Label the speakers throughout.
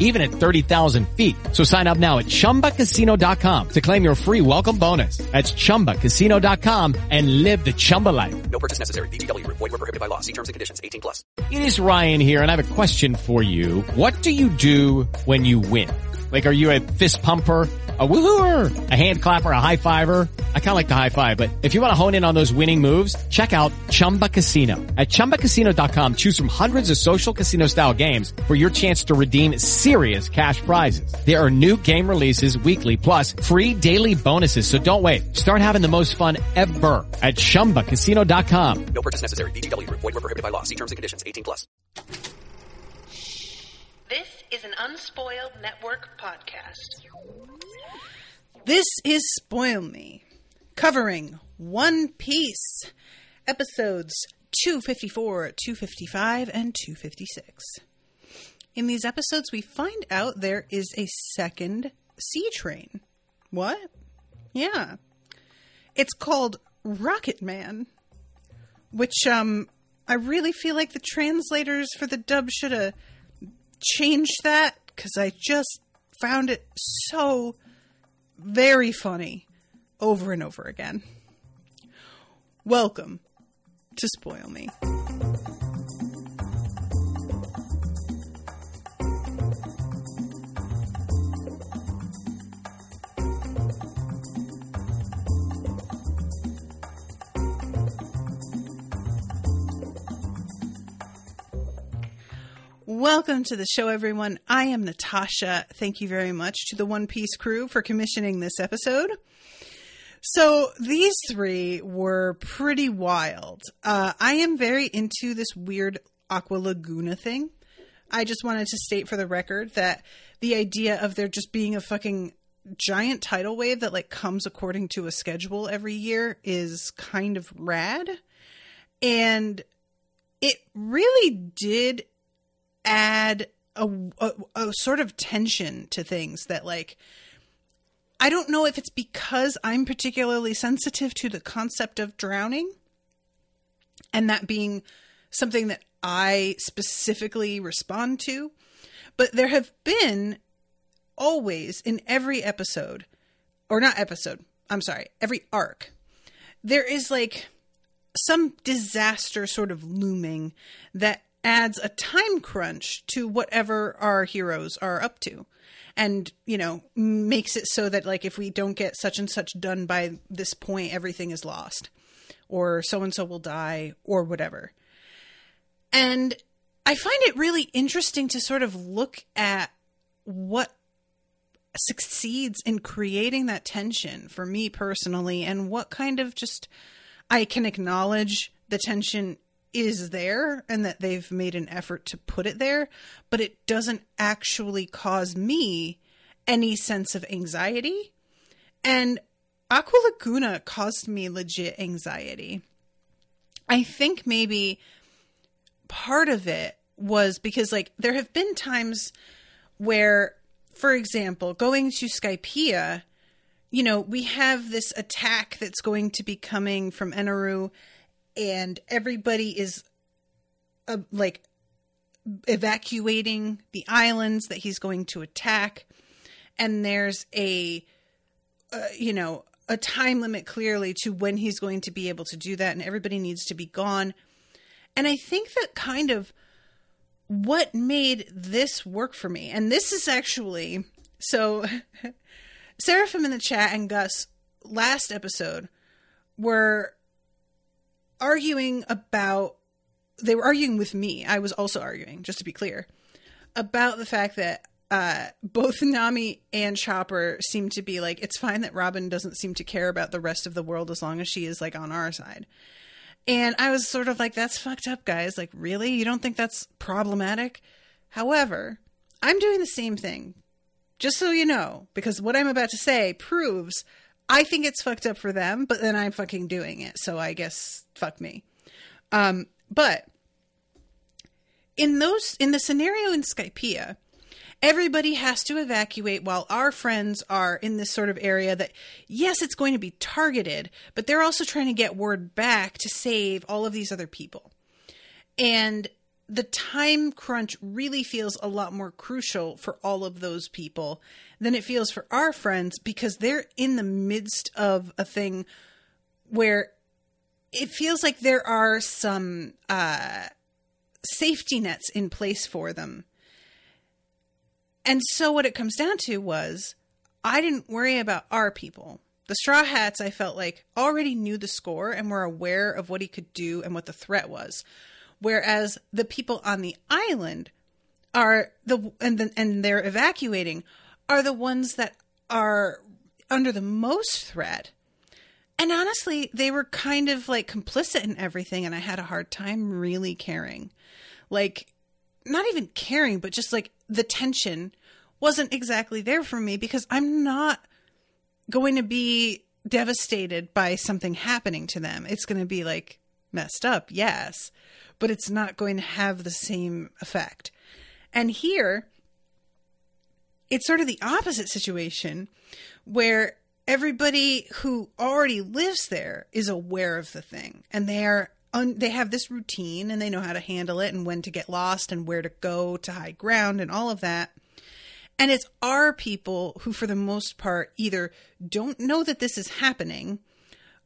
Speaker 1: even at 30,000 feet. So sign up now at ChumbaCasino.com to claim your free welcome bonus. That's ChumbaCasino.com and live the Chumba life.
Speaker 2: No purchase necessary. VGW. Void were prohibited by law. See terms and conditions. 18 plus.
Speaker 1: It is Ryan here, and I have a question for you. What do you do when you win? Like, are you a fist pumper, a woohooer, a hand clapper, a high fiver? I kind of like the high five, but if you want to hone in on those winning moves, check out Chumba Casino. At ChumbaCasino.com, choose from hundreds of social casino style games for your chance to redeem serious cash prizes. There are new game releases weekly, plus free daily bonuses. So don't wait. Start having the most fun ever at ChumbaCasino.com.
Speaker 2: No purchase necessary. VGW. Void were prohibited by law. See terms and conditions. 18 plus.
Speaker 3: This is an Unspoiled Network podcast.
Speaker 4: This is Spoil Me, covering One Piece, episodes 254, 255, and 256. In these episodes, we find out there is a second sea train. What? Yeah. It's called Rocket Man, which, um, I really feel like the translators for the dub should have changed that because I just found it so very funny over and over again. Welcome to Spoil Me. Welcome to the show, everyone. I am Natasha. Thank you very much to the One Piece crew for commissioning this episode. So, these three were pretty wild. Uh, I am very into this weird Aqua Laguna thing. I just wanted to state for the record that the idea of there just being a fucking giant tidal wave that like comes according to a schedule every year is kind of rad. And it really did add a, a, a sort of tension to things that like I don't know if it's because I'm particularly sensitive to the concept of drowning and that being something that I specifically respond to, but there have been always in every episode, or not episode, I'm sorry, every arc, there is like some disaster sort of looming that adds a time crunch to whatever our heroes are up to. And you know makes it so that like if we don't get such and such done by this point everything is lost. Or so and so will die or whatever. And i find it really interesting to sort of look at what succeeds in creating that tension for me personally and what kind of just i can acknowledge the tension is there and that they've made an effort to put it there, but it doesn't actually cause me any sense of anxiety. And Aqua Laguna caused me legit anxiety. I think maybe part of it was because, like, there have been times where, for example, going to Skypiea, you know, we have this attack that's going to be coming from Eneru and everybody is uh, like evacuating the islands that he's going to attack. And there's a uh, you know a time limit clearly to when he's going to be able to do that and everybody needs to be gone. And i think that kind of what made this work for me and this is actually so seraphim in the chat and gus last episode were arguing about they were arguing with me. I was also arguing, just to be clear, about the fact that uh, both Nami and Chopper seem to be like, it's fine that Robin doesn't seem to care about the rest of the world as long as she is like on our side. And I was sort of like, that's fucked up, guys. Like, really? You don't think that's problematic? However, I'm doing the same thing, just so you know, because what I'm about to say proves I think it's fucked up for them, but then I'm fucking doing it. So I guess fuck me. Um, but in those in the scenario in Skypiea, everybody has to evacuate while our friends are in this sort of area that yes, it's going to be targeted, but they're also trying to get word back to save all of these other people. And the time crunch really feels a lot more crucial for all of those people than it feels for our friends because they're in the midst of a thing where it feels like there are some uh, safety nets in place for them. And so what it comes down to was I didn't worry about our people. The Straw Hats, I felt like, already knew the score and were aware of what he could do and what the threat was. Whereas the people on the island are the and the, and they're evacuating are the ones that are under the most threat. And honestly, they were kind of like complicit in everything and I had a hard time really caring. Like not even caring, but just like the tension wasn't exactly there for me because I'm not going to be devastated by something happening to them. It's going to be like messed up, yes, but it's not going to have the same effect. And here, it's sort of the opposite situation where everybody who already lives there is aware of the thing and they are un- they have this routine and they know how to handle it and when to get lost and where to go to high ground and all of that. And it's our people who, for the most part, either don't know that this is happening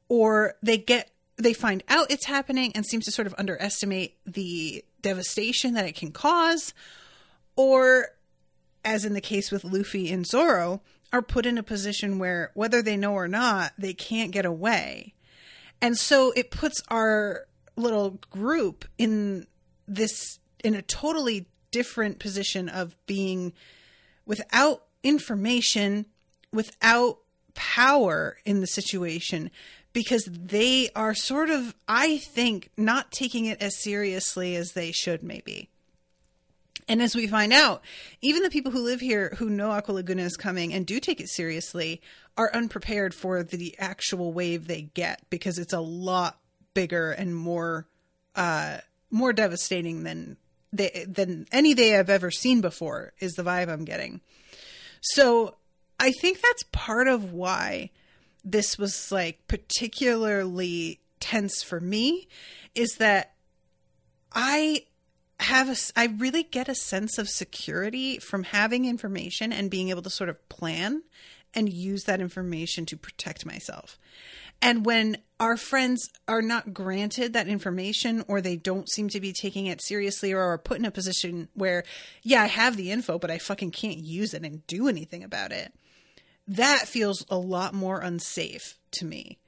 Speaker 4: or they get they find out it's happening and seems to sort of underestimate the devastation that it can cause or as in the case with Luffy and Zoro are put in a position where whether they know or not they can't get away. And so it puts our little group in this in a totally different position of being without information, without power in the situation because they are sort of I think not taking it as seriously as they should maybe. And as we find out, even the people who live here who know Aqua Laguna is coming and do take it seriously are unprepared for the actual wave they get because it's a lot bigger and more uh, more devastating than they, than any they I've ever seen before. Is the vibe I'm getting. So I think that's part of why this was like particularly tense for me. Is that I have a, I really get a sense of security from having information and being able to sort of plan and use that information to protect myself. And when our friends are not granted that information or they don't seem to be taking it seriously or are put in a position where, yeah, I have the info, but I fucking can't use it and do anything about it, that feels a lot more unsafe to me.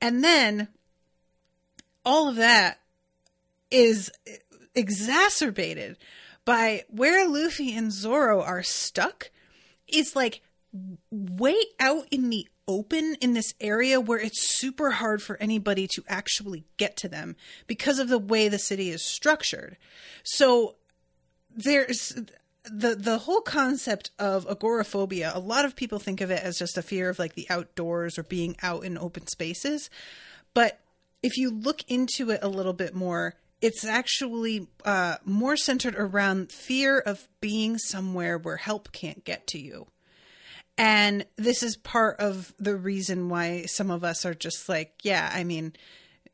Speaker 4: And then all of that is exacerbated by where Luffy and Zoro are stuck. It's like way out in the open in this area where it's super hard for anybody to actually get to them because of the way the city is structured. So there's the the whole concept of agoraphobia. A lot of people think of it as just a fear of like the outdoors or being out in open spaces, but if you look into it a little bit more, it's actually uh, more centered around fear of being somewhere where help can't get to you. And this is part of the reason why some of us are just like, yeah, I mean,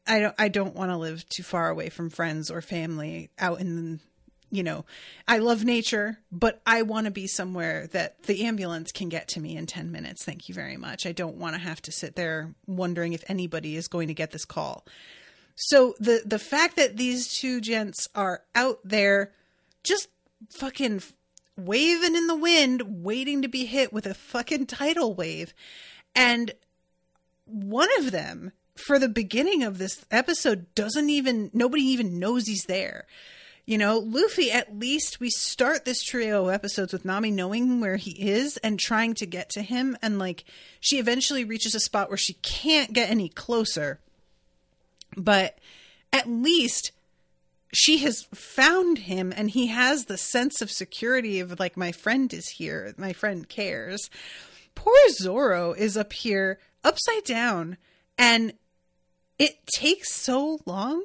Speaker 4: I don't I don't want to live too far away from friends or family out in you know, I love nature, but I want to be somewhere that the ambulance can get to me in 10 minutes. Thank you very much. I don't want to have to sit there wondering if anybody is going to get this call. So the the fact that these two gents are out there just fucking waving in the wind, waiting to be hit with a fucking tidal wave. And one of them, for the beginning of this episode, doesn't even, nobody even knows he's there. You know, Luffy, at least we start this trio of episodes with Nami knowing where he is and trying to get to him. And like, she eventually reaches a spot where she can't get any closer. But at least she has found him and he has the sense of security of like my friend is here my friend cares poor zoro is up here upside down and it takes so long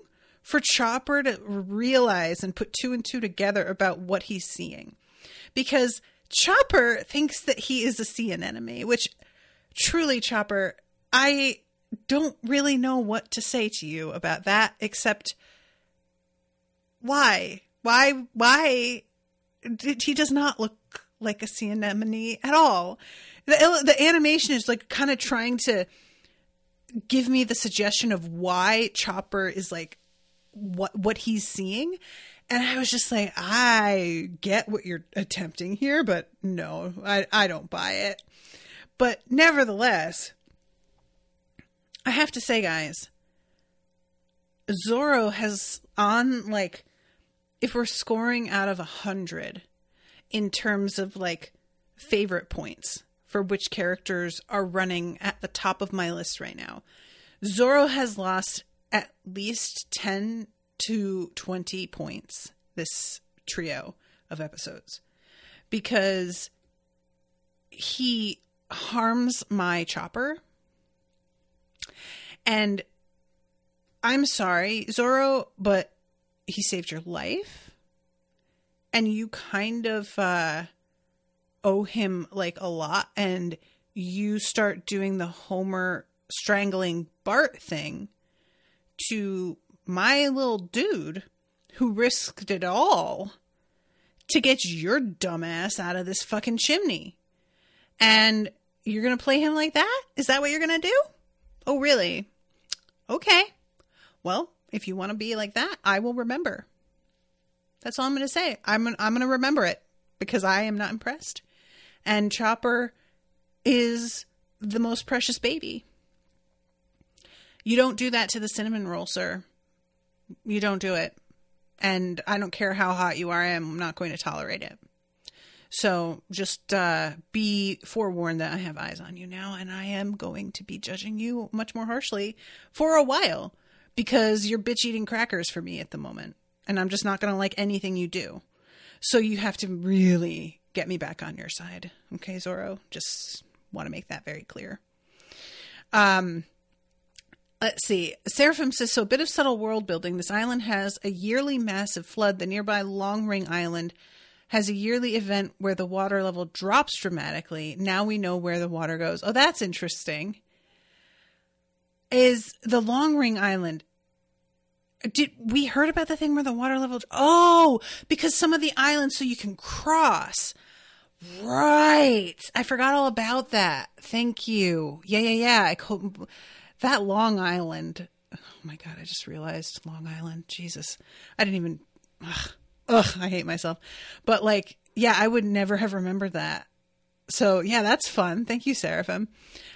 Speaker 4: for Chopper to realize and put two and two together about what he's seeing. Because Chopper thinks that he is a sea anemone, which truly, Chopper, I don't really know what to say to you about that except why? Why? Why? Did, he does not look like a sea anemone at all. The, the animation is like kind of trying to give me the suggestion of why Chopper is like what what he's seeing. And I was just like, I get what you're attempting here, but no, I, I don't buy it. But nevertheless, I have to say, guys, Zoro has on like if we're scoring out of a hundred in terms of like favorite points for which characters are running at the top of my list right now. Zoro has lost at least 10 to 20 points this trio of episodes because he harms my chopper. And I'm sorry, Zoro, but he saved your life. And you kind of uh, owe him like a lot. And you start doing the Homer strangling Bart thing to my little dude who risked it all to get your dumbass out of this fucking chimney. And you're going to play him like that? Is that what you're going to do? Oh, really? Okay. Well, if you want to be like that, I will remember. That's all I'm going to say. I'm I'm going to remember it because I am not impressed. And Chopper is the most precious baby. You don't do that to the cinnamon roll, sir. You don't do it. And I don't care how hot you are, I am not going to tolerate it. So just uh, be forewarned that I have eyes on you now, and I am going to be judging you much more harshly for a while because you're bitch eating crackers for me at the moment. And I'm just not going to like anything you do. So you have to really get me back on your side. Okay, Zoro? Just want to make that very clear. Um, Let's see. Seraphim says so. A bit of subtle world building. This island has a yearly massive flood. The nearby Long Ring Island has a yearly event where the water level drops dramatically. Now we know where the water goes. Oh, that's interesting. Is the Long Ring Island? Did we heard about the thing where the water level? Oh, because some of the islands, so you can cross. Right. I forgot all about that. Thank you. Yeah, yeah, yeah. I could that Long Island. Oh my god! I just realized Long Island. Jesus, I didn't even. Ugh, ugh I hate myself. But like, yeah, I would never have remembered that. So yeah, that's fun. Thank you, Seraphim.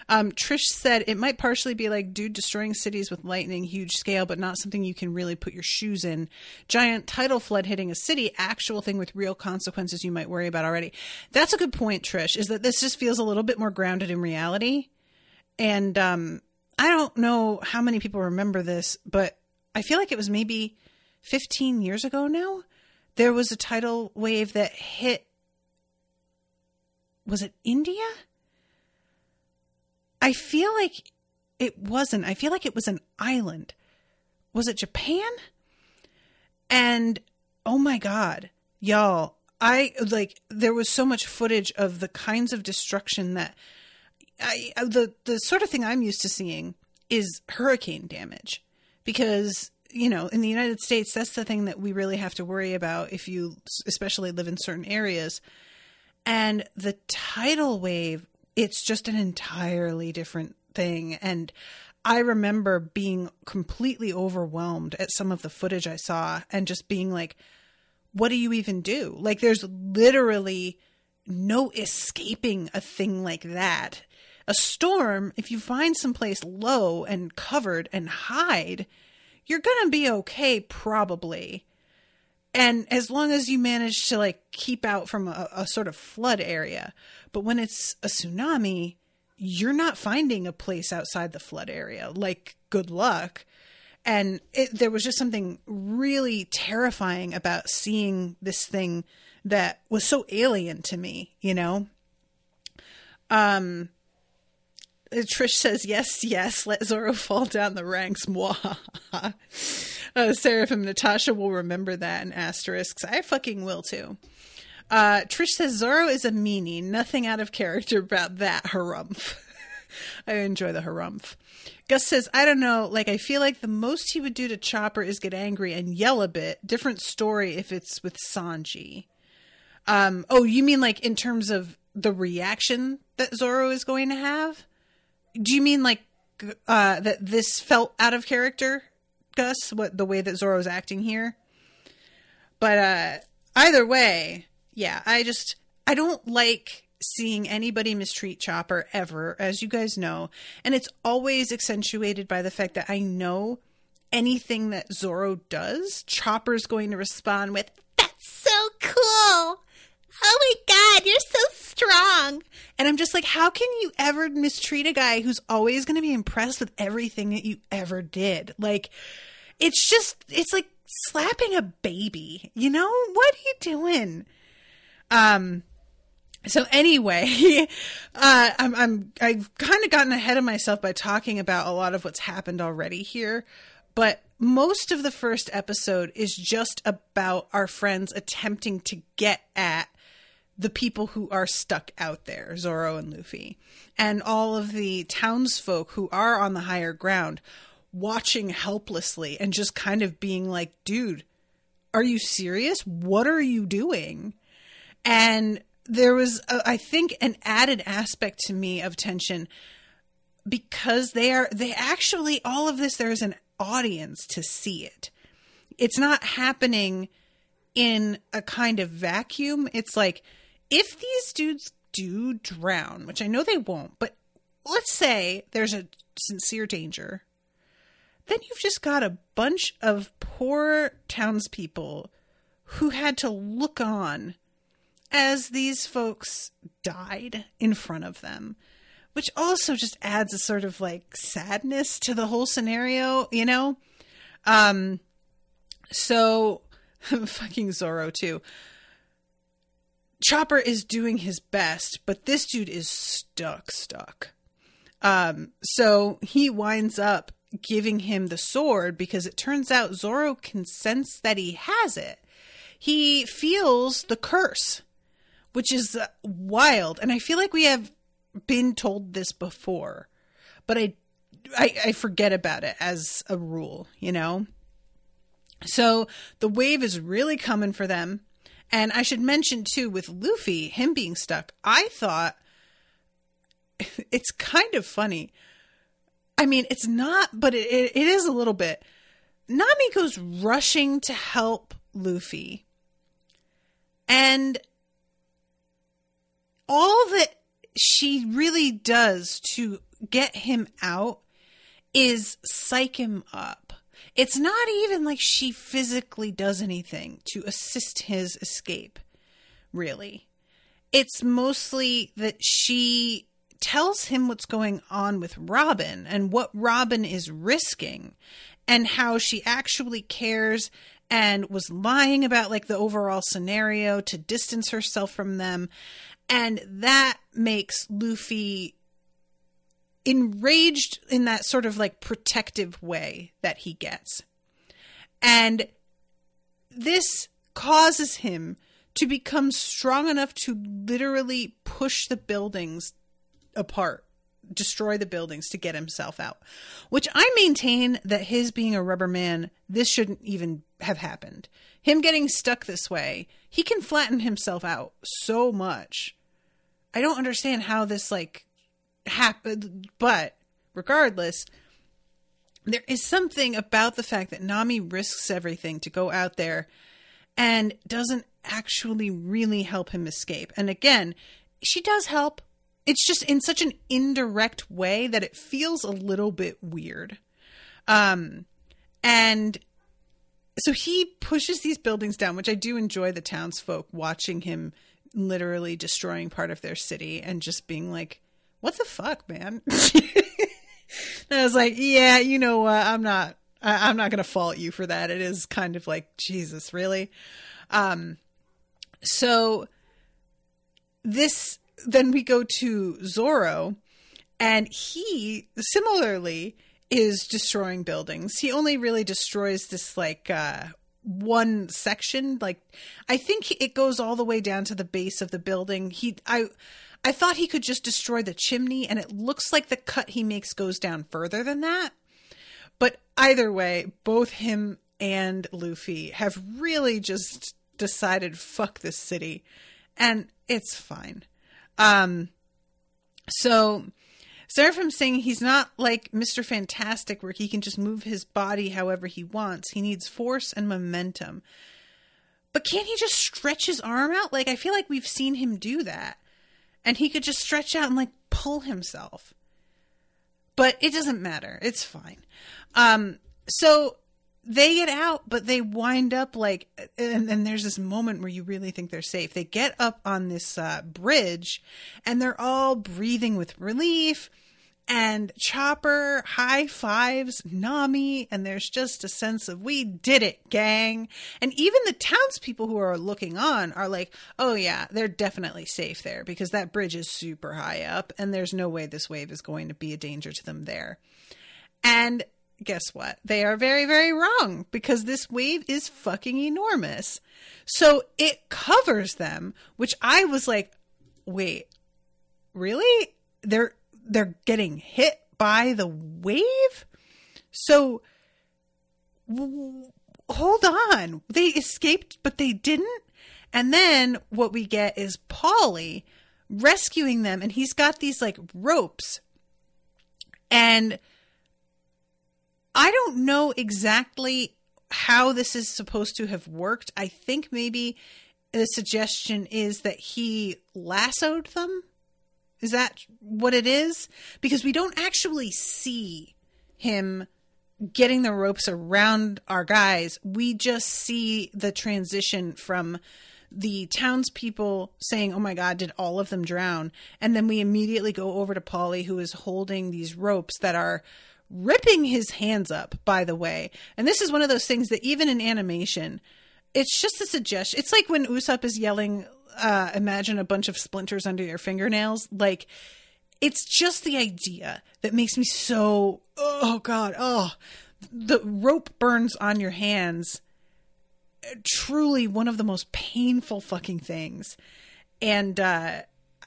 Speaker 4: Um, Trish said it might partially be like dude destroying cities with lightning, huge scale, but not something you can really put your shoes in. Giant tidal flood hitting a city, actual thing with real consequences you might worry about already. That's a good point, Trish. Is that this just feels a little bit more grounded in reality, and um, I don't know how many people remember this, but I feel like it was maybe 15 years ago now. There was a tidal wave that hit. Was it India? I feel like it wasn't. I feel like it was an island. Was it Japan? And oh my God, y'all, I like, there was so much footage of the kinds of destruction that I, uh, the the sort of thing I'm used to seeing is hurricane damage because you know in the United States that's the thing that we really have to worry about if you especially live in certain areas. And the tidal wave it's just an entirely different thing. And I remember being completely overwhelmed at some of the footage I saw and just being like what do you even do? Like there's literally no escaping a thing like that a storm, if you find someplace low and covered and hide, you're going to be okay, probably. And as long as you manage to like keep out from a, a sort of flood area. But when it's a tsunami, you're not finding a place outside the flood area. Like, good luck. And it, there was just something really terrifying about seeing this thing that was so alien to me, you know? Um, Trish says, yes, yes, let Zoro fall down the ranks. Uh, Seraphim Natasha will remember that in asterisks. I fucking will too. Uh, Trish says Zoro is a meanie. Nothing out of character about that harumph. I enjoy the harumph. Gus says, I don't know, like I feel like the most he would do to Chopper is get angry and yell a bit. Different story if it's with Sanji. Um, oh, you mean like in terms of the reaction that Zoro is going to have? Do you mean like uh, that this felt out of character, Gus? What the way that Zoro is acting here? But uh, either way, yeah, I just I don't like seeing anybody mistreat Chopper ever, as you guys know, and it's always accentuated by the fact that I know anything that Zoro does, Chopper's going to respond with, "That's so cool." Oh my god, you're so strong. And I'm just like, how can you ever mistreat a guy who's always going to be impressed with everything that you ever did? Like, it's just, it's like slapping a baby. You know, what are you doing? Um, so anyway, uh, I'm, I'm, I've kind of gotten ahead of myself by talking about a lot of what's happened already here, but most of the first episode is just about our friends attempting to get at the people who are stuck out there, Zoro and Luffy, and all of the townsfolk who are on the higher ground watching helplessly and just kind of being like, dude, are you serious? What are you doing? And there was, a, I think, an added aspect to me of tension because they are, they actually, all of this, there's an audience to see it. It's not happening in a kind of vacuum. It's like, if these dudes do drown, which I know they won't, but let's say there's a sincere danger, then you've just got a bunch of poor townspeople who had to look on as these folks died in front of them, which also just adds a sort of like sadness to the whole scenario, you know? Um, so fucking Zoro too. Chopper is doing his best, but this dude is stuck, stuck. Um, so he winds up giving him the sword because it turns out Zoro can sense that he has it. He feels the curse, which is uh, wild. And I feel like we have been told this before, but I, I, I forget about it as a rule, you know? So the wave is really coming for them. And I should mention too, with Luffy, him being stuck, I thought it's kind of funny. I mean, it's not, but it, it, it is a little bit. Nami goes rushing to help Luffy. And all that she really does to get him out is psych him up. It's not even like she physically does anything to assist his escape, really. It's mostly that she tells him what's going on with Robin and what Robin is risking and how she actually cares and was lying about like the overall scenario to distance herself from them and that makes Luffy enraged in that sort of like protective way that he gets. And this causes him to become strong enough to literally push the buildings apart, destroy the buildings to get himself out. Which I maintain that his being a rubber man, this shouldn't even have happened. Him getting stuck this way, he can flatten himself out so much. I don't understand how this like happened, but regardless, there is something about the fact that Nami risks everything to go out there and doesn't actually really help him escape. And again, she does help. It's just in such an indirect way that it feels a little bit weird. Um and so he pushes these buildings down, which I do enjoy the townsfolk watching him literally destroying part of their city and just being like, what the fuck, man? I was like, yeah, you know what? I'm not, I, am not going to fault you for that. It is kind of like, Jesus, really? Um, so this, then we go to Zoro and he similarly is destroying buildings. He only really destroys this like uh one section like I think it goes all the way down to the base of the building. He I I thought he could just destroy the chimney and it looks like the cut he makes goes down further than that. But either way, both him and Luffy have really just decided fuck this city and it's fine. Um so Seraphim saying he's not like Mr. Fantastic where he can just move his body however he wants. He needs force and momentum. But can't he just stretch his arm out? Like I feel like we've seen him do that. And he could just stretch out and like pull himself. But it doesn't matter. It's fine. Um so they get out, but they wind up like, and then there's this moment where you really think they're safe. They get up on this uh, bridge and they're all breathing with relief. And Chopper high fives Nami, and there's just a sense of, we did it, gang. And even the townspeople who are looking on are like, oh, yeah, they're definitely safe there because that bridge is super high up, and there's no way this wave is going to be a danger to them there. And guess what? They are very, very wrong because this wave is fucking enormous. So it covers them, which I was like, wait, really? They're they're getting hit by the wave? So w- hold on. They escaped, but they didn't. And then what we get is Paulie rescuing them, and he's got these like ropes. And I don't know exactly how this is supposed to have worked. I think maybe the suggestion is that he lassoed them. Is that what it is? Because we don't actually see him getting the ropes around our guys. We just see the transition from the townspeople saying, Oh my God, did all of them drown? And then we immediately go over to Paulie, who is holding these ropes that are ripping his hands up, by the way. And this is one of those things that even in animation, it's just a suggestion. It's like when Usopp is yelling, uh, imagine a bunch of splinters under your fingernails. Like, it's just the idea that makes me so, oh God, oh, the rope burns on your hands. Truly one of the most painful fucking things. And, uh,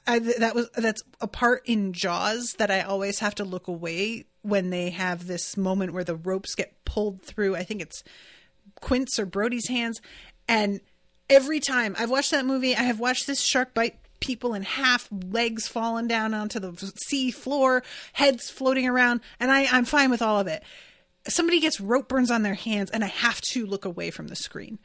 Speaker 4: I, that was that's a part in Jaws that I always have to look away when they have this moment where the ropes get pulled through. I think it's Quint's or Brody's hands, and every time I've watched that movie, I have watched this shark bite people in half, legs falling down onto the sea floor, heads floating around, and I, I'm fine with all of it. Somebody gets rope burns on their hands, and I have to look away from the screen.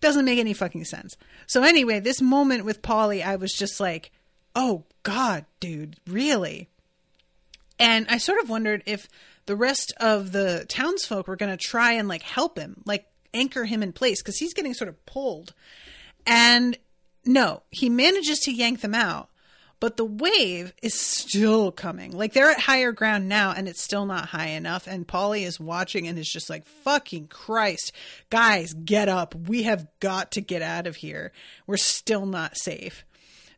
Speaker 4: Doesn't make any fucking sense. So anyway, this moment with Paulie, I was just like, oh God, dude, really? And I sort of wondered if the rest of the townsfolk were going to try and like help him, like anchor him in place because he's getting sort of pulled. And no, he manages to yank them out, but the wave is still coming. Like they're at higher ground now and it's still not high enough. And Paulie is watching and is just like, fucking Christ, guys, get up. We have got to get out of here. We're still not safe.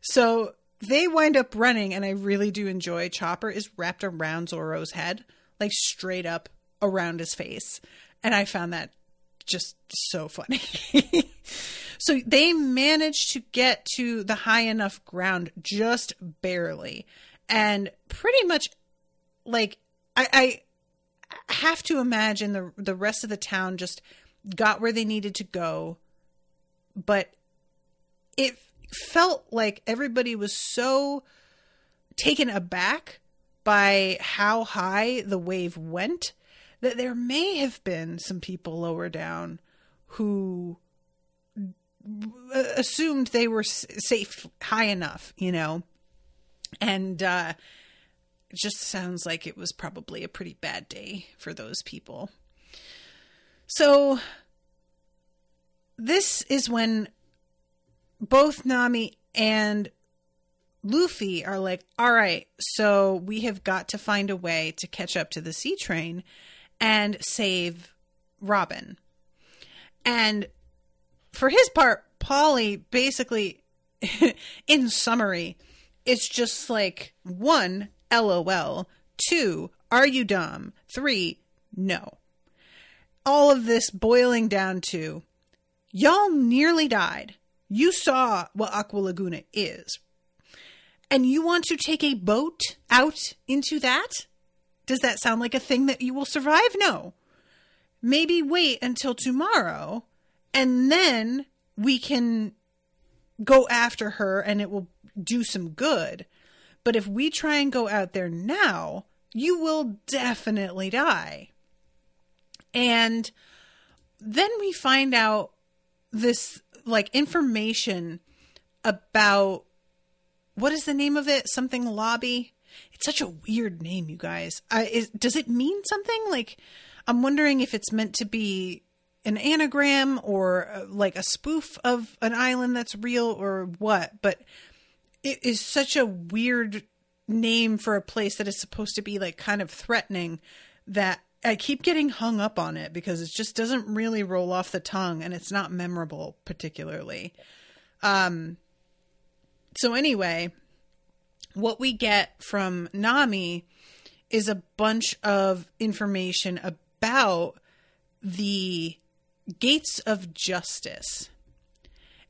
Speaker 4: So they wind up running, and I really do enjoy Chopper is wrapped around Zoro's head, like straight up around his face. And I found that just so funny. so they managed to get to the high enough ground just barely. And pretty much like I, I have to imagine the the rest of the town just got where they needed to go. But it felt like everybody was so taken aback by how high the wave went that there may have been some people lower down who assumed they were safe high enough, you know. And uh just sounds like it was probably a pretty bad day for those people. So this is when both Nami and Luffy are like, all right, so we have got to find a way to catch up to the sea train and save Robin. And for his part, Paulie basically, in summary, it's just like one, LOL, two, are you dumb? Three, No. All of this boiling down to y'all nearly died. You saw what Aqua Laguna is. And you want to take a boat out into that? Does that sound like a thing that you will survive? No. Maybe wait until tomorrow and then we can go after her and it will do some good. But if we try and go out there now, you will definitely die. And then we find out this like information about what is the name of it? Something lobby. It's such a weird name, you guys. I, is, does it mean something? Like, I'm wondering if it's meant to be an anagram or uh, like a spoof of an island that's real or what. But it is such a weird name for a place that is supposed to be like kind of threatening that I keep getting hung up on it because it just doesn't really roll off the tongue and it's not memorable particularly. Um so anyway, what we get from Nami is a bunch of information about the gates of justice.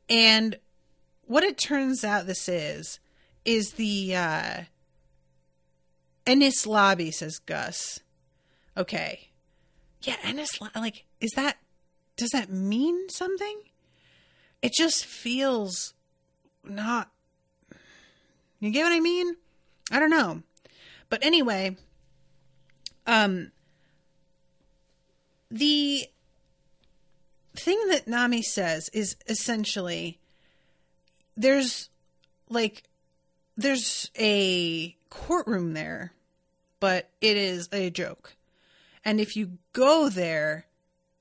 Speaker 4: And what it turns out this is is the uh Enies Lobby says Gus. Okay. Yeah, Enies like is that does that mean something? It just feels not you get what I mean? I don't know. But anyway, um the thing that Nami says is essentially there's like there's a courtroom there, but it is a joke. And if you go there,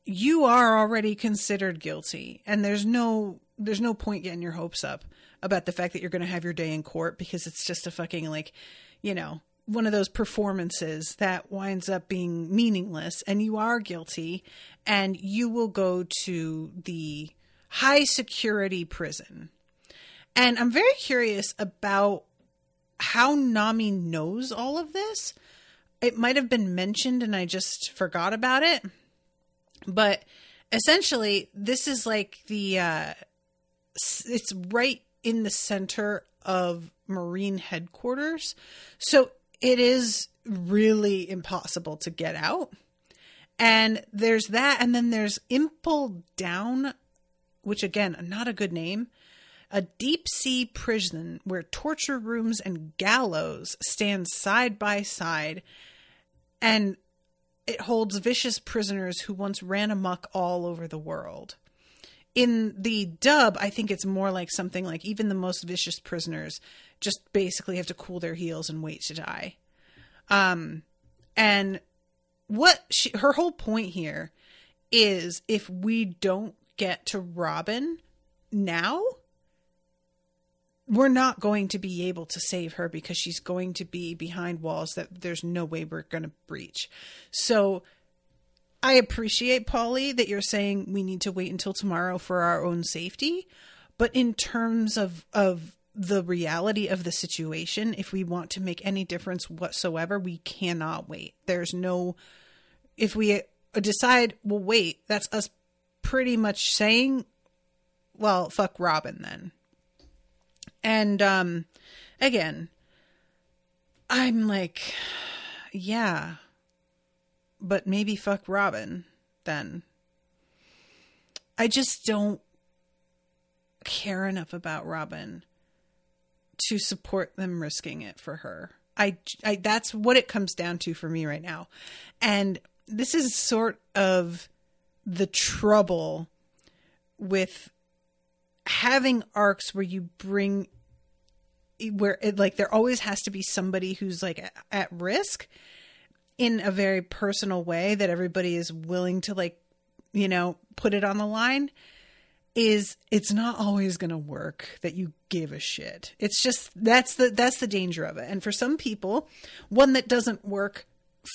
Speaker 4: you are already considered guilty and there's no there's no point getting your hopes up about the fact that you're going to have your day in court because it's just a fucking like, you know, one of those performances that winds up being meaningless and you are guilty and you will go to the high security prison. And I'm very curious about how Nami knows all of this. It might have been mentioned and I just forgot about it. But essentially, this is like the uh it's right in the center of Marine headquarters. So it is really impossible to get out. And there's that. And then there's Impel Down, which again, not a good name. A deep sea prison where torture rooms and gallows stand side by side. And it holds vicious prisoners who once ran amok all over the world. In the dub, I think it's more like something like even the most vicious prisoners just basically have to cool their heels and wait to die. Um, and what she, her whole point here is if we don't get to Robin now, we're not going to be able to save her because she's going to be behind walls that there's no way we're going to breach. So I appreciate, Paulie, that you're saying we need to wait until tomorrow for our own safety. But in terms of, of the reality of the situation, if we want to make any difference whatsoever, we cannot wait. There's no, if we decide, well, wait, that's us pretty much saying, well, fuck Robin then. And, um, again, I'm like, yeah, but maybe fuck Robin then. I just don't care enough about Robin to support them risking it for her. I, I that's what it comes down to for me right now. And this is sort of the trouble with having arcs where you bring where it like there always has to be somebody who's like at, at risk in a very personal way that everybody is willing to like you know put it on the line is it's not always going to work that you give a shit. It's just that's the that's the danger of it. And for some people, one that doesn't work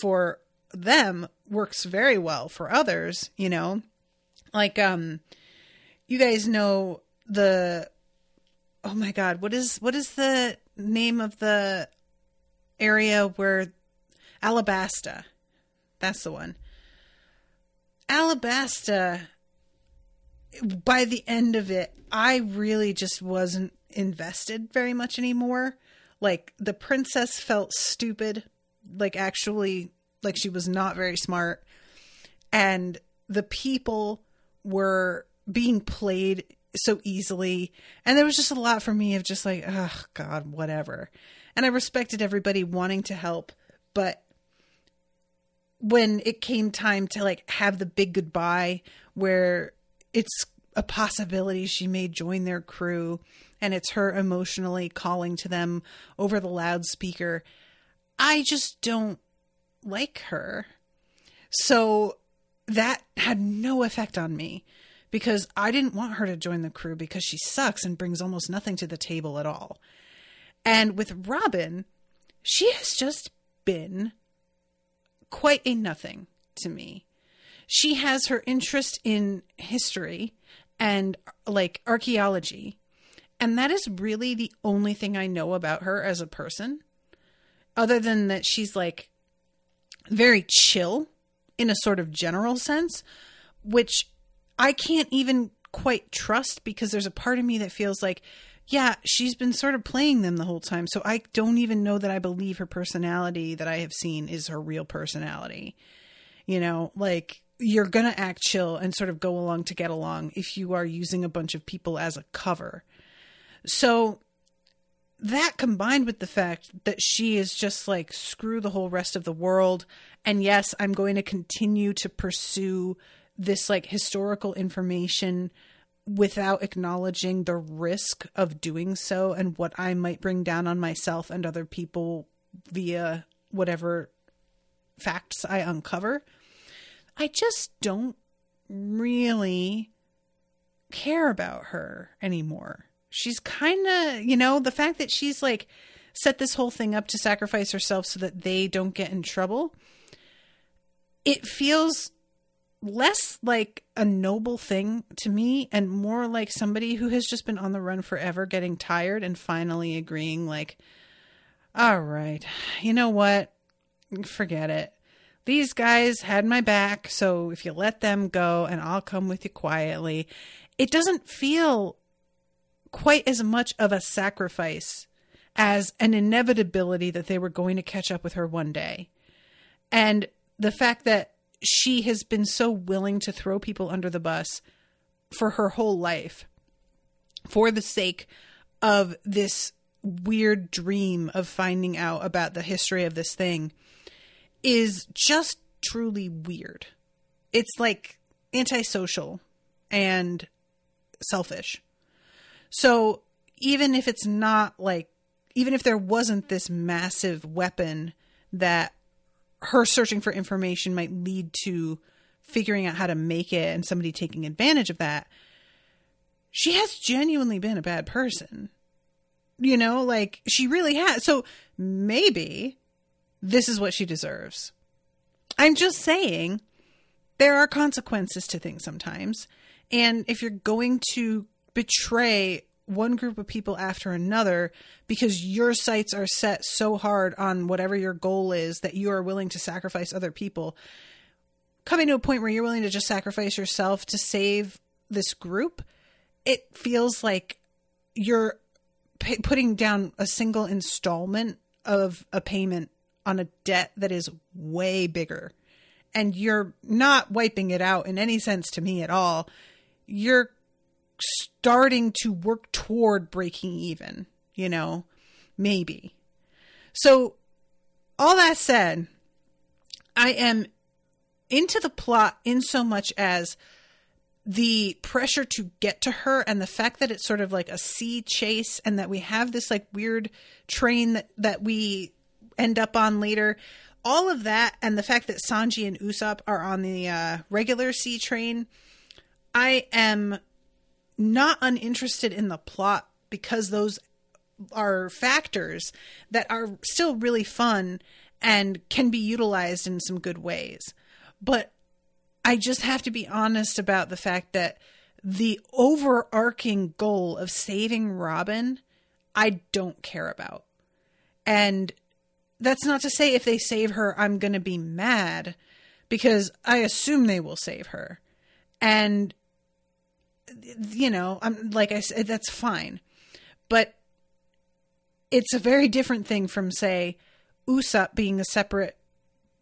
Speaker 4: for them works very well for others, you know. Like um you guys know the oh my god, what is what is the name of the area where Alabasta. That's the one. Alabasta, by the end of it, I really just wasn't invested very much anymore. Like, the princess felt stupid, like, actually, like she was not very smart. And the people were being played so easily. And there was just a lot for me of just like, oh, God, whatever. And I respected everybody wanting to help. But when it came time to like have the big goodbye where it's a possibility she may join their crew and it's her emotionally calling to them over the loudspeaker. I just don't like her. So that had no effect on me because i didn't want her to join the crew because she sucks and brings almost nothing to the table at all. And with robin she has just been quite a nothing to me. She has her interest in history and like archaeology, and that is really the only thing I know about her as a person, other than that she's like very chill in a sort of general sense, which I can't even quite trust because there's a part of me that feels like yeah, she's been sort of playing them the whole time. So I don't even know that I believe her personality that I have seen is her real personality. You know, like you're going to act chill and sort of go along to get along if you are using a bunch of people as a cover. So that combined with the fact that she is just like screw the whole rest of the world and yes, I'm going to continue to pursue this like historical information without acknowledging the risk of doing so and what I might bring down on myself and other people via whatever facts I uncover. I just don't really care about her anymore. She's kind of, you know, the fact that she's like set this whole thing up to sacrifice herself so that they don't get in trouble. It feels less like a noble thing to me and more like somebody who has just been on the run forever getting tired and finally agreeing like all right you know what forget it these guys had my back so if you let them go and I'll come with you quietly it doesn't feel quite as much of a sacrifice as an inevitability that they were going to catch up with her one day and the fact that she has been so willing to throw people under the bus for her whole life for the sake of this weird dream of finding out about the history of this thing is just truly weird. It's like antisocial and selfish. So even if it's not like, even if there wasn't this massive weapon that her searching for information might lead to figuring out how to make it and somebody taking advantage of that. She has genuinely been a bad person. You know, like she really has. So maybe this is what she deserves. I'm just saying there are consequences to things sometimes. And if you're going to betray one group of people after another because your sights are set so hard on whatever your goal is that you are willing to sacrifice other people. Coming to a point where you're willing to just sacrifice yourself to save this group it feels like you're p- putting down a single installment of a payment on a debt that is way bigger. And you're not wiping it out in any sense to me at all. You're starting to work toward breaking even, you know, maybe. So, all that said, I am into the plot in so much as the pressure to get to her and the fact that it's sort of like a sea chase and that we have this like weird train that that we end up on later all of that and the fact that Sanji and Usopp are on the uh, regular sea train I am not uninterested in the plot because those are factors that are still really fun and can be utilized in some good ways. But I just have to be honest about the fact that the overarching goal of saving Robin, I don't care about. And that's not to say if they save her, I'm going to be mad because I assume they will save her. And you know, I'm like I said that's fine. But it's a very different thing from say Usopp being a separate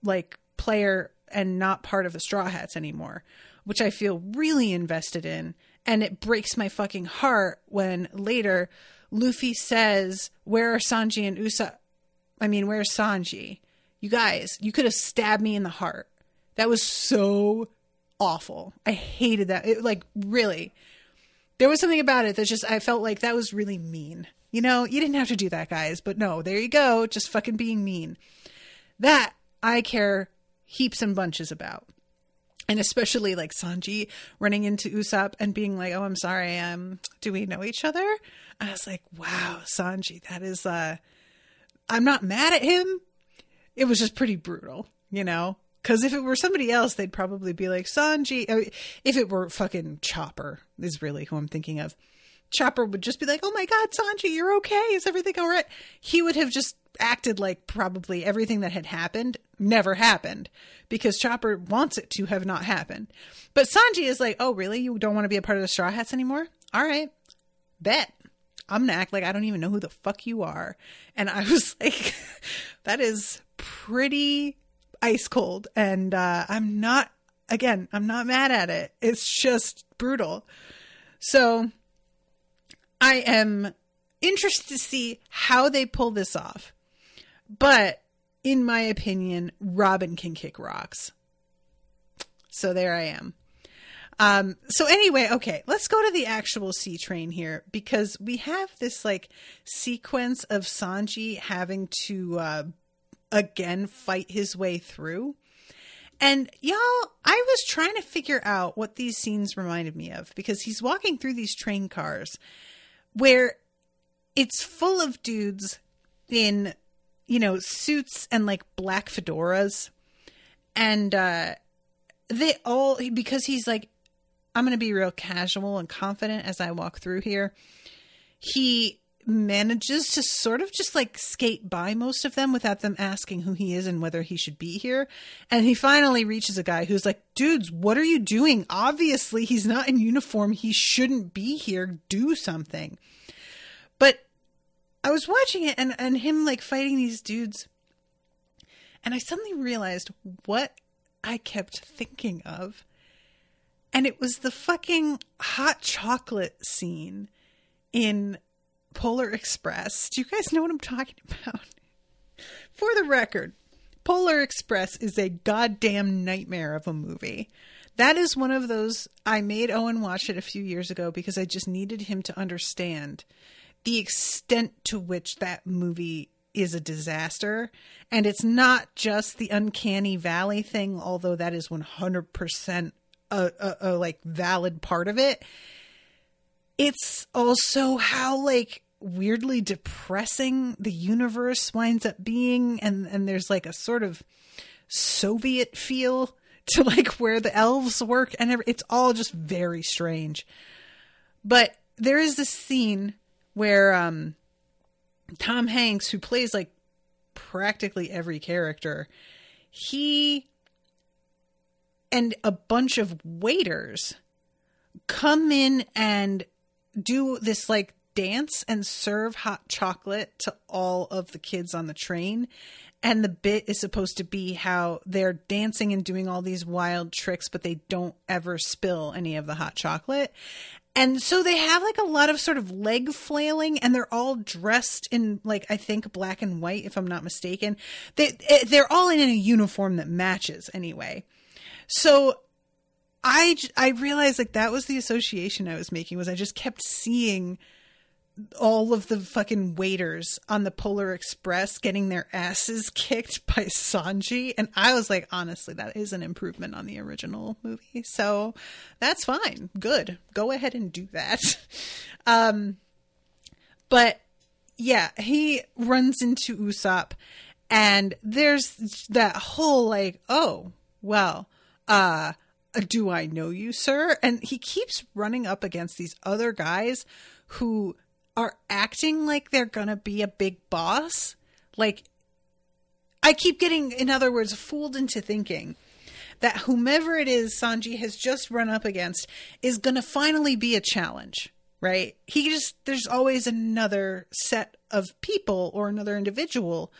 Speaker 4: like player and not part of the Straw Hats anymore, which I feel really invested in. And it breaks my fucking heart when later Luffy says, Where are Sanji and Usopp? I mean, where's Sanji? You guys, you could have stabbed me in the heart. That was so awful. I hated that. It, like, really. There was something about it that just, I felt like that was really mean. You know, you didn't have to do that, guys, but no, there you go. Just fucking being mean. That I care heaps and bunches about. And especially like Sanji running into Usopp and being like, "Oh, I'm sorry. Um, do we know each other?" I was like, "Wow, Sanji, that is uh I'm not mad at him. It was just pretty brutal, you know? Because if it were somebody else, they'd probably be like, Sanji. If it were fucking Chopper, is really who I'm thinking of. Chopper would just be like, oh my God, Sanji, you're okay. Is everything all right? He would have just acted like probably everything that had happened never happened because Chopper wants it to have not happened. But Sanji is like, oh, really? You don't want to be a part of the Straw Hats anymore? All right, bet. I'm gonna act like I don't even know who the fuck you are. And I was like, that is pretty ice cold. And uh, I'm not, again, I'm not mad at it. It's just brutal. So I am interested to see how they pull this off. But in my opinion, Robin can kick rocks. So there I am. Um, so anyway, okay, let's go to the actual sea train here because we have this like sequence of Sanji having to uh, again fight his way through. And y'all, I was trying to figure out what these scenes reminded me of because he's walking through these train cars where it's full of dudes in, you know, suits and like black fedoras. And uh they all because he's like I'm going to be real casual and confident as I walk through here. He manages to sort of just like skate by most of them without them asking who he is and whether he should be here. And he finally reaches a guy who's like, dudes, what are you doing? Obviously, he's not in uniform. He shouldn't be here. Do something. But I was watching it and, and him like fighting these dudes. And I suddenly realized what I kept thinking of. And it was the fucking hot chocolate scene in Polar Express. Do you guys know what I'm talking about? For the record, Polar Express is a goddamn nightmare of a movie. That is one of those. I made Owen watch it a few years ago because I just needed him to understand the extent to which that movie is a disaster. And it's not just the uncanny valley thing, although that is 100% a, a, a like valid part of it. It's also how like weirdly depressing the universe winds up being and and there's like a sort of soviet feel to like where the elves work and it's all just very strange. But there is this scene where um tom hanks who plays like practically every character he and a bunch of waiters come in and do this like dance and serve hot chocolate to all of the kids on the train. And the bit is supposed to be how they're dancing and doing all these wild tricks, but they don't ever spill any of the hot chocolate. And so they have like a lot of sort of leg flailing and they're all dressed in like I think black and white if I'm not mistaken. They eh, they're all in a uniform that matches anyway. So I I realized like that was the association I was making was I just kept seeing all of the fucking waiters on the Polar Express getting their asses kicked by Sanji and I was like honestly that is an improvement on the original movie. So that's fine. Good. Go ahead and do that. Um but yeah, he runs into Usopp and there's that whole like, oh, well, uh, do I know you, sir? And he keeps running up against these other guys who are acting like they're gonna be a big boss. Like, I keep getting, in other words, fooled into thinking that whomever it is Sanji has just run up against is going to finally be a challenge, right? He just, there's always another set of people or another individual,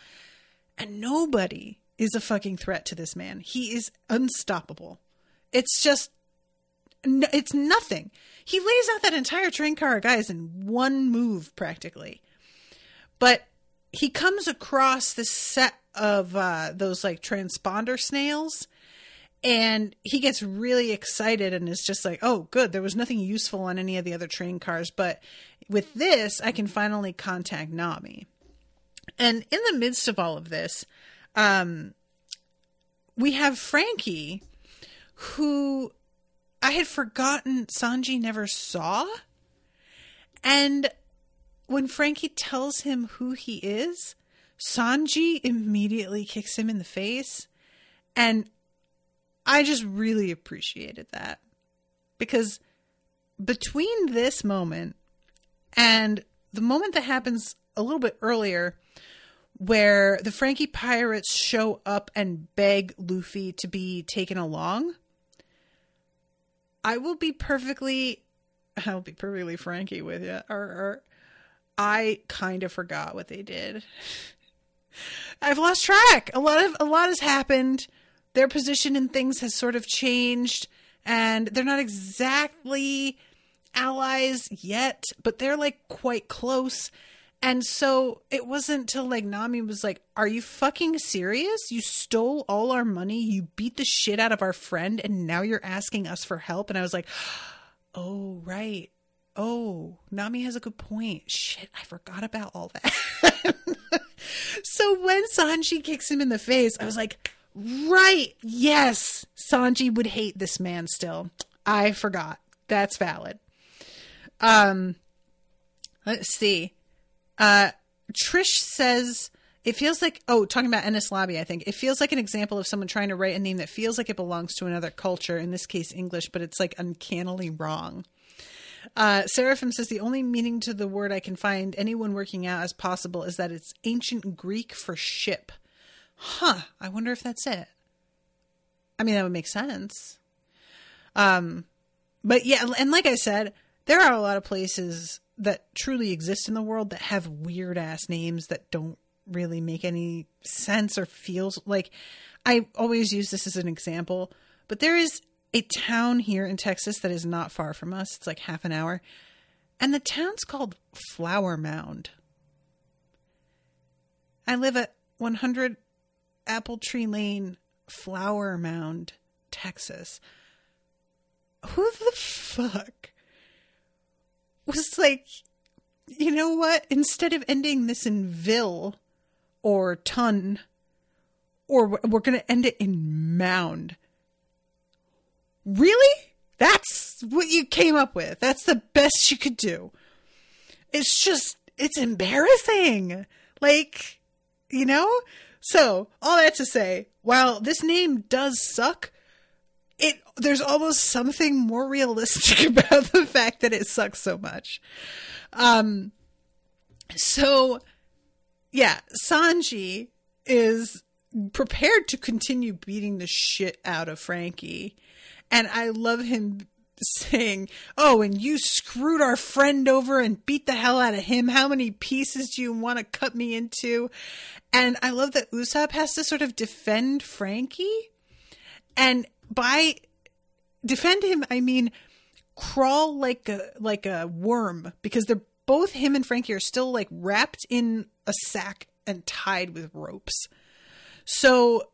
Speaker 4: and nobody is a fucking threat to this man. He is unstoppable. It's just, n- it's nothing. He lays out that entire train car of guys in one move practically. But he comes across this set of uh, those like transponder snails and he gets really excited and is just like oh good there was nothing useful on any of the other train cars but with this i can finally contact nami and in the midst of all of this um we have franky who i had forgotten sanji never saw and when franky tells him who he is Sanji immediately kicks him in the face. And I just really appreciated that. Because between this moment and the moment that happens a little bit earlier, where the Franky pirates show up and beg Luffy to be taken along, I will be perfectly, I'll be perfectly Frankie with you. Or, or I kind of forgot what they did. I've lost track. A lot of a lot has happened. Their position in things has sort of changed, and they're not exactly allies yet, but they're like quite close. And so it wasn't until like Nami was like, Are you fucking serious? You stole all our money, you beat the shit out of our friend, and now you're asking us for help. And I was like, Oh, right. Oh, Nami has a good point. Shit, I forgot about all that. so when Sanji kicks him in the face, I was like, right, yes, Sanji would hate this man still. I forgot. That's valid. Um, let's see. Uh, Trish says it feels like oh, talking about Enies Lobby. I think it feels like an example of someone trying to write a name that feels like it belongs to another culture. In this case, English, but it's like uncannily wrong. Uh, Seraphim says the only meaning to the word I can find anyone working out as possible is that it's ancient Greek for ship. Huh. I wonder if that's it. I mean, that would make sense. Um, but yeah, and like I said, there are a lot of places that truly exist in the world that have weird ass names that don't really make any sense or feels like I always use this as an example, but there is a town here in Texas that is not far from us. It's like half an hour. And the town's called Flower Mound. I live at 100 Apple Tree Lane, Flower Mound, Texas. Who the fuck was like, you know what? Instead of ending this in Ville or Ton, or we're going to end it in Mound Really? That's what you came up with. That's the best you could do. It's just, it's embarrassing. Like, you know? So, all that to say, while this name does suck, there's almost something more realistic about the fact that it sucks so much. Um so yeah, Sanji is prepared to continue beating the shit out of Franky and I love him saying, Oh, and you screwed our friend over and beat the hell out of him. How many pieces do you want to cut me into? And I love that Usopp has to sort of defend Franky. And by defend him, I mean crawl like a like a worm because they're both him and Franky are still like wrapped in a sack and tied with ropes. So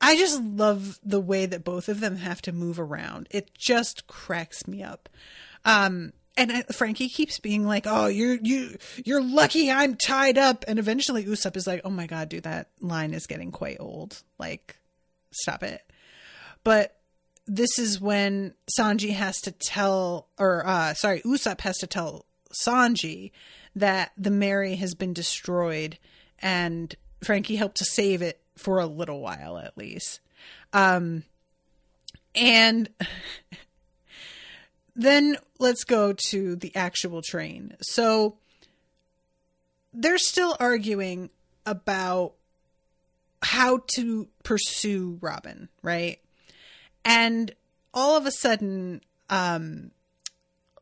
Speaker 4: I just love the way that both of them have to move around. It just cracks me up. Um, and I, Franky keeps being like, "Oh, you're you you're lucky I'm tied up." And eventually Usopp is like, "Oh my god, dude, that line is getting quite old. Like, stop it." But this is when Sanji has to tell, or uh, sorry, Usopp has to tell Sanji that the Merry has been destroyed, and Franky helped to save it for a little while at least. Um, and then let's go to the actual train. So they're still arguing about how to pursue Robin, right? And all of a sudden, um,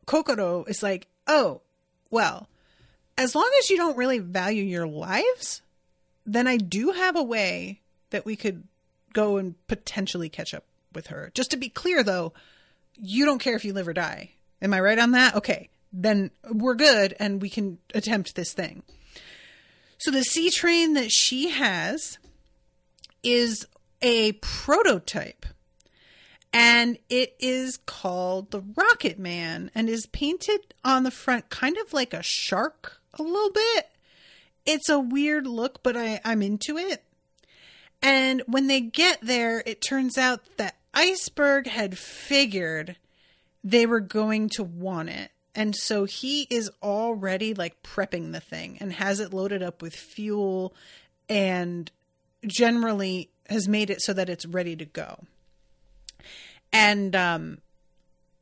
Speaker 4: Kokoro is like, oh, well, as long as you don't really value your lives, then I do have a way that we could go and potentially catch up with her. Just to be clear, though, you don't care if you live or die. Am I right on that? Okay, then we're good and we can attempt this thing. So the sea train that she has is a prototype and it is called the Rocket Man and is painted on the front kind of like a shark a little bit. It's a weird look, but I, I'm into it. And when they get there, it turns out that Iceberg had figured they were going to want it. And so he is already like prepping the thing and has it loaded up with fuel and generally has made it so that it's ready to go. And um,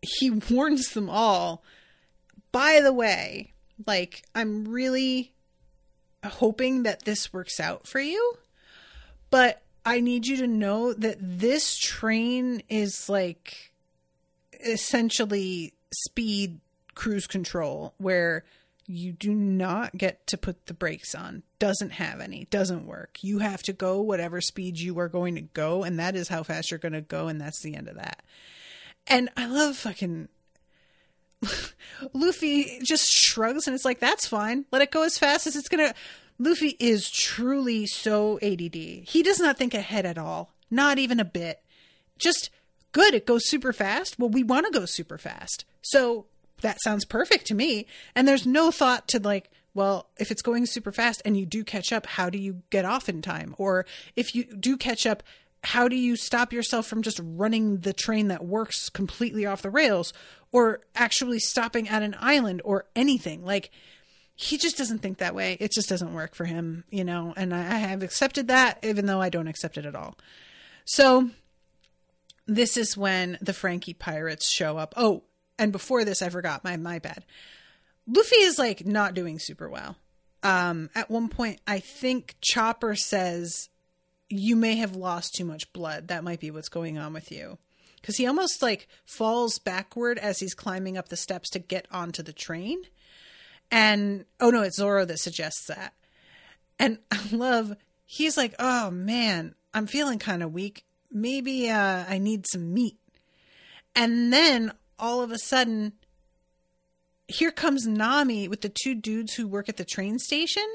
Speaker 4: he warns them all, by the way, like, I'm really hoping that this works out for you, but I need you to know that this train is like essentially speed cruise control where you do not get to put the brakes on. Doesn't have any. Doesn't work. You have to go whatever speed you are going to go, and that is how fast you're going to go, and that's the end of that. And I love fucking Luffy just shrugs and it's like, that's fine. Let it go as fast as it's going to. Luffy is truly so ADD. He does not think ahead at all. Not even a bit. Just good. It goes super fast. Well, we want to go super fast. So that sounds perfect to me. And there's no thought to like, well, if it's going super fast and you do catch up, how do you get off in time? Or if you do catch up, how do you stop yourself from just running the train that works completely off the rails or actually stopping at an island or anything? Like, he just doesn't think that way. It just doesn't work for him, you know, and I, I have accepted that even though I don't accept it at all. So, this is when the Franky pirates show up. Oh, and before this, I forgot my my bad. Luffy is like not doing super well. Um, at one point, I think Chopper says, "You may have lost too much blood. That might be what's going on with you." Because he almost like falls backward as he's climbing up the steps to get onto the train. And oh no, it's Zoro that suggests that. And I love he's like, "Oh man, I'm feeling kind of weak. Maybe uh, I need some meat." And then all of a sudden, here comes Nami with the two dudes who work at the train station,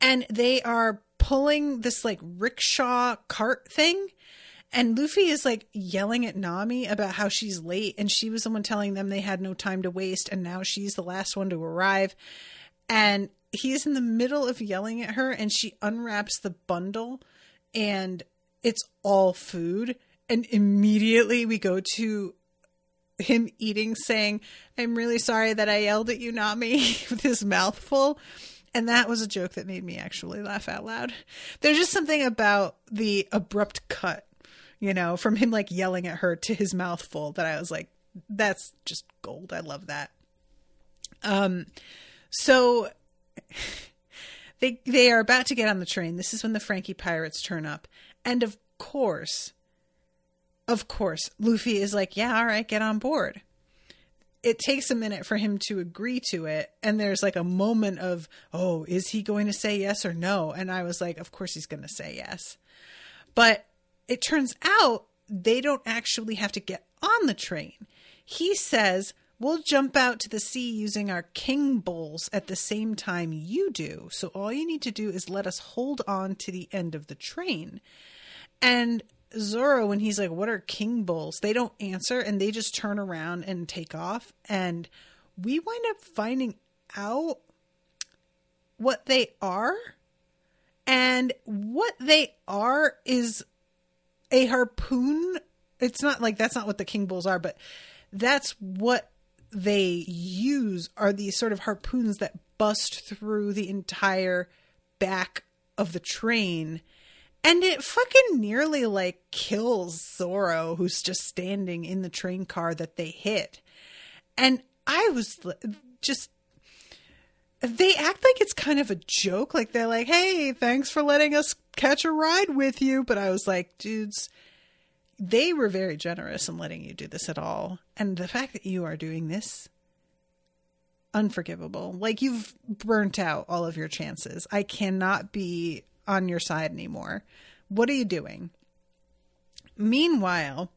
Speaker 4: and they are pulling this like rickshaw cart thing. And Luffy is like yelling at Nami about how she's late, and she was the one telling them they had no time to waste, and now she's the last one to arrive. And he's in the middle of yelling at her, and she unwraps the bundle, and it's all food. And immediately we go to him eating, saying, I'm really sorry that I yelled at you, not me, with his mouth full. And that was a joke that made me actually laugh out loud. There's just something about the abrupt cut, you know, from him like yelling at her to his mouth full that I was like, that's just gold. I love that. Um, so they they are about to get on the train. This is when the Franky pirates turn up, and of course, of course, Luffy is like, yeah, all right, get on board. It takes a minute for him to agree to it. And there's like a moment of, oh, is he going to say yes or no? And I was like, of course he's going to say yes. But it turns out they don't actually have to get on the train. He says, We'll jump out to the sea using our king bulls at the same time you do. So all you need to do is let us hold on to the end of the train. And Zoro when he's like, "What are king bulls?" They don't answer and they just turn around and take off and we wind up finding out what they are. And what they are is a harpoon. It's not like that's not what the king bulls are, but that's what they use are these sort of harpoons that bust through the entire back of the train and it fucking nearly like kills Zoro, who's just standing in the train car that they hit. And I was just. They act like it's kind of a joke. Like they're like, hey, thanks for letting us catch a ride with you. But I was like, dudes, they were very generous in letting you do this at all. And the fact that you are doing this, unforgivable. Like you've burnt out all of your chances. I cannot be on your side anymore. What are you doing? Meanwhile,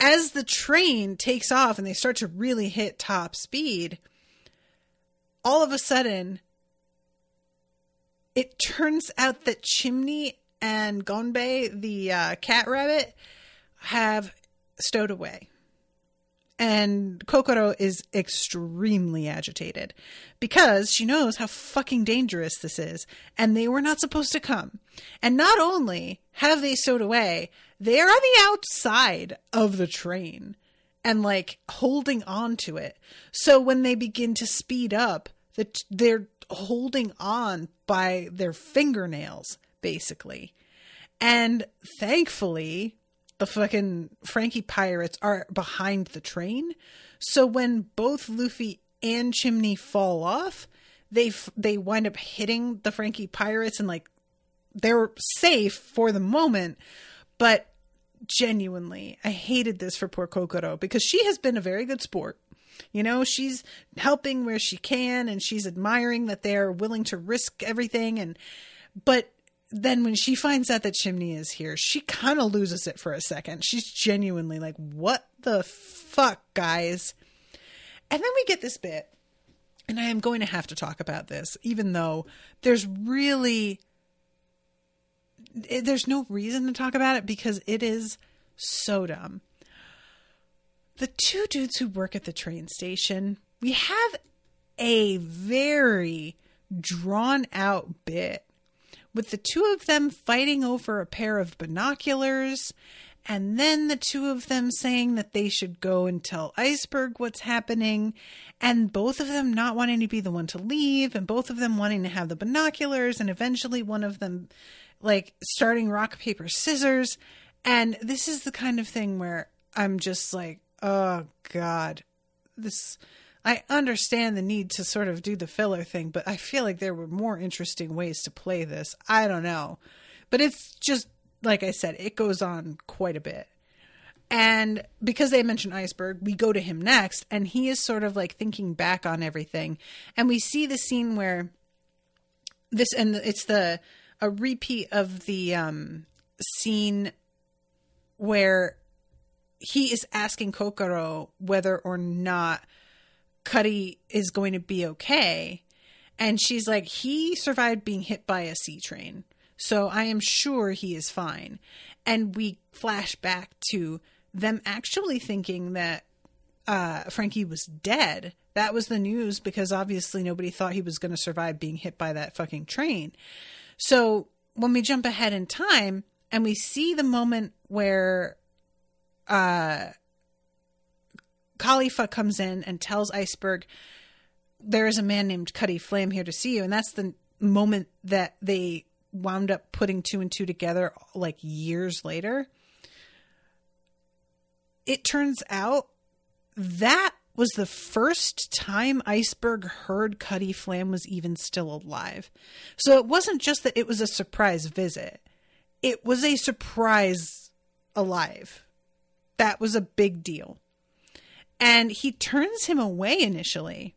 Speaker 4: as the train takes off and they start to really hit top speed, all of a sudden, it turns out that Chimney and Gonbei, the uh, cat rabbit, have stowed away. And Kokoro is extremely agitated because she knows how fucking dangerous this is, and they were not supposed to come. And not only have they stowed away, they are on the outside of the train and like holding on to it. So when they begin to speed up, that they're holding on by their fingernails, basically. And thankfully, the fucking Franky pirates are behind the train. So when both Luffy and Chimney fall off, they f- they wind up hitting the Franky pirates and like they're safe for the moment, but genuinely, I hated this for poor Kokoro because she has been a very good sport. You know, she's helping where she can and she's admiring that they're willing to risk everything and but then when she finds out that Chimney is here, she kind of loses it for a second. She's genuinely like, "What the fuck, guys?" And then we get this bit, and I am going to have to talk about this, even though there's really eh, there's no reason to talk about it because it is so dumb. The two dudes who work at the train station, we have a very drawn out bit with the two of them fighting over a pair of binoculars and then the two of them saying that they should go and tell Iceberg what's happening, and both of them not wanting to be the one to leave, and both of them wanting to have the binoculars, and eventually one of them like starting rock, paper, scissors. And this is the kind of thing where I'm just like, oh God, this. I understand the need to sort of do the filler thing, but I feel like there were more interesting ways to play this. I don't know. But it's just like I said, it goes on quite a bit. And because they mentioned Iceberg, we go to him next, and he is sort of like thinking back on everything. And we see the scene where this, and it's the a repeat of the um, scene where he is asking Kokoro whether or not Cutty is going to be okay. And she's like, he survived being hit by a sea train. So I am sure he is fine. And we flash back to them actually thinking that uh, Franky was dead. That was the news because obviously nobody thought he was going to survive being hit by that fucking train. So when we jump ahead in time and we see the moment where uh, Kalifa comes in and tells Iceberg, there is a man named Cutty Flam here to see you. And that's the moment that they wound up putting two and two together like years later. It turns out that was the first time Iceberg heard Cutty Flam was even still alive. So it wasn't just that it was a surprise visit, it was a surprise alive. That was a big deal. And he turns him away initially.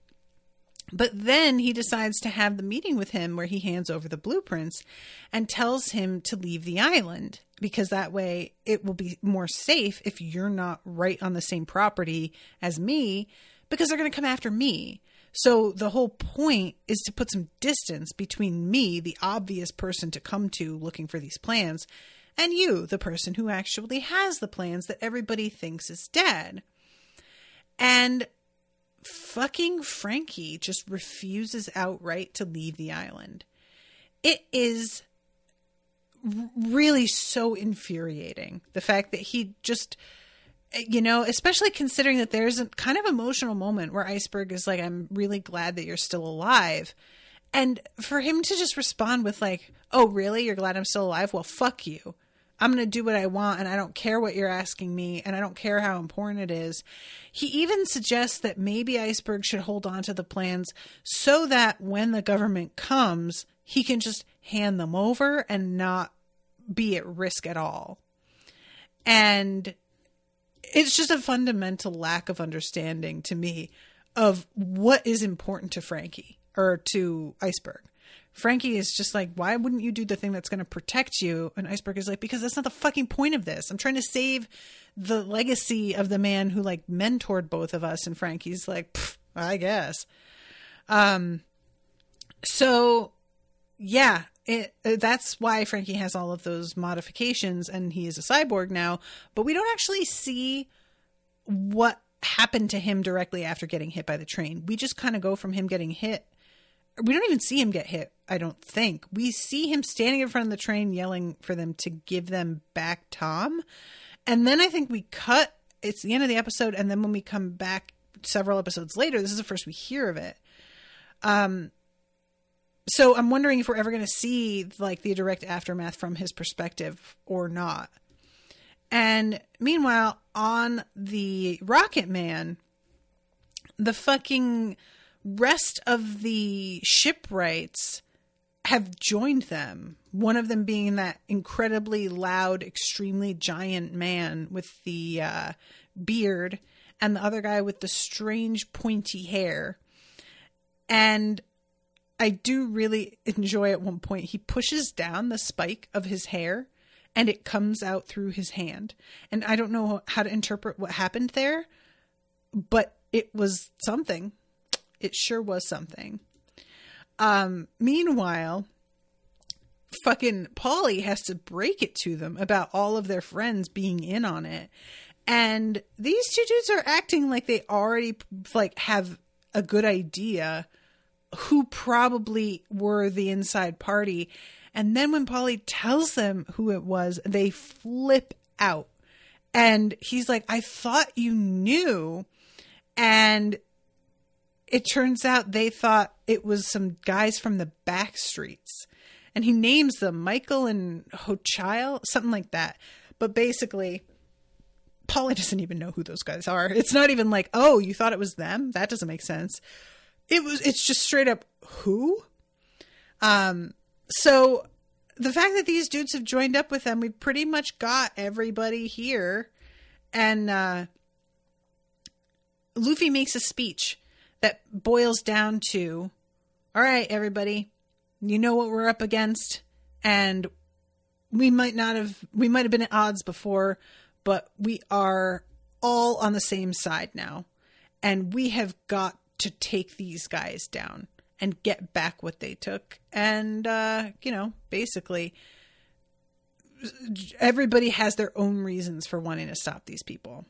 Speaker 4: But then he decides to have the meeting with him where he hands over the blueprints and tells him to leave the island because that way it will be more safe if you're not right on the same property as me because they're going to come after me. So the whole point is to put some distance between me, the obvious person to come to looking for these plans, and you, the person who actually has the plans that everybody thinks is dead. And fucking Franky just refuses outright to leave the island. It is really so infuriating the fact that he just you know especially considering that there's a kind of emotional moment where iceberg is like i'm really glad that you're still alive. And for him to just respond with like oh really? You're glad i'm still alive? Well fuck you I'm going to do what I want and I don't care what you're asking me and I don't care how important it is. He even suggests that maybe Iceberg should hold on to the plans so that when the government comes, he can just hand them over and not be at risk at all. And it's just a fundamental lack of understanding to me of what is important to Franky or to Iceberg. Franky is just like, why wouldn't you do the thing that's going to protect you? And Iceberg is like, because that's not the fucking point of this. I'm trying to save the legacy of the man who like mentored both of us. And Franky's like, I guess. Um, so yeah, it, that's why Franky has all of those modifications and he is a cyborg now, but we don't actually see what happened to him directly after getting hit by the train. We just kind of go from him getting hit. We don't even see him get hit, I don't think. We see him standing in front of the train yelling for them to give them back Tom. And then I think we cut, it's the end of the episode. And then when we come back several episodes later, this is the first we hear of it. Um, so I'm wondering if we're ever going to see like the direct aftermath from his perspective or not. And meanwhile, on the Rocket Man, the fucking rest of the shipwrights have joined them. One of them being that incredibly loud, extremely giant man with the uh, beard, and the other guy with the strange pointy hair. And I do really enjoy at one point he pushes down the spike of his hair and it comes out through his hand. And I don't know how to interpret what happened there, but it was something. It sure was something. Um meanwhile, fucking Paulie has to break it to them about all of their friends being in on it. And these two dudes are acting like they already like have a good idea who probably were the inside party. And then when Paulie tells them who it was, they flip out. And he's like, I thought you knew. And it turns out they thought it was some guys from the back streets. And he names them Michael and Hochile, something like that. But basically, Paulie doesn't even know who those guys are. It's not even like, oh, you thought it was them? That doesn't make sense it was it's just straight up who um so the fact that these dudes have joined up with them we pretty much got everybody here and uh luffy makes a speech that boils down to all right everybody you know what we're up against and we might not have we might have been at odds before but we are all on the same side now and we have got to take these guys down and get back what they took. And, uh, you know, basically, everybody has their own reasons for wanting to stop these people.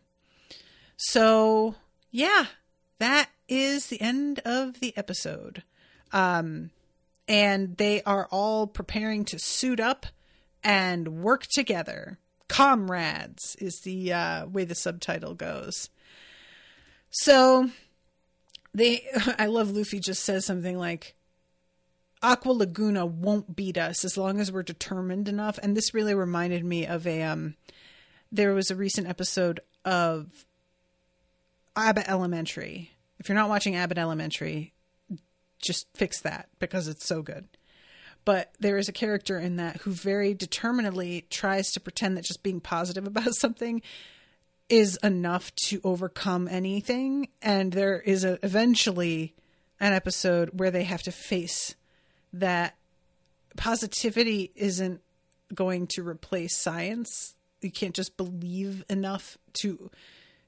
Speaker 4: So, yeah, that is the end of the episode. Um, and they are all preparing to suit up and work together. Comrades is the uh, way the subtitle goes. So, they I love Luffy just says something like Aqua Laguna won't beat us as long as we're determined enough. And this really reminded me of a um there was a recent episode of Abbott Elementary. If you're not watching Abbott Elementary, just fix that because it's so good. But there is a character in that who very determinedly tries to pretend that just being positive about something is enough to overcome anything. And there is a, eventually an episode where they have to face that positivity isn't going to replace science. You can't just believe enough to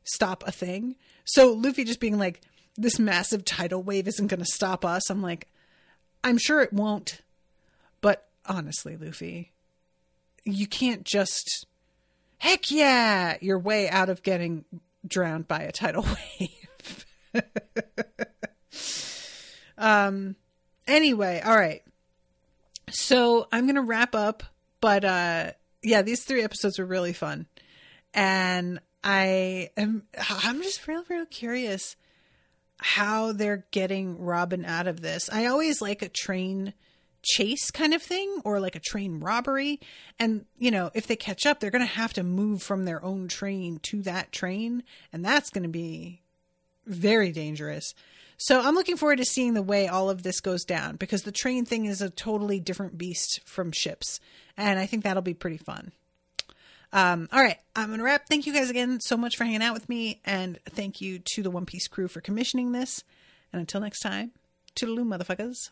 Speaker 4: stop a thing. So luffy just being like this massive tidal wave isn't going to stop us i'm like i'm sure it won't but honestly luffy you can't just heck yeah, your way out of getting drowned by a tidal wave. um anyway, all right. So I'm going to wrap up, but uh yeah, these three episodes were really fun. And I am I'm just real real curious how they're getting Robin out of this. I always like a train chase kind of thing or like a train robbery. And, you know, if they catch up, they're going to have to move from their own train to that train. And that's going to be very dangerous. So I'm looking forward to seeing the way all of this goes down because the train thing is a totally different beast from ships. And I think that'll be pretty fun. Um, all right, I'm going to wrap. Thank you guys again so much for hanging out with me. And thank you to the One Piece crew for commissioning this. And until next time, toodaloo, motherfuckers.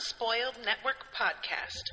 Speaker 3: Unspoiled Network podcast.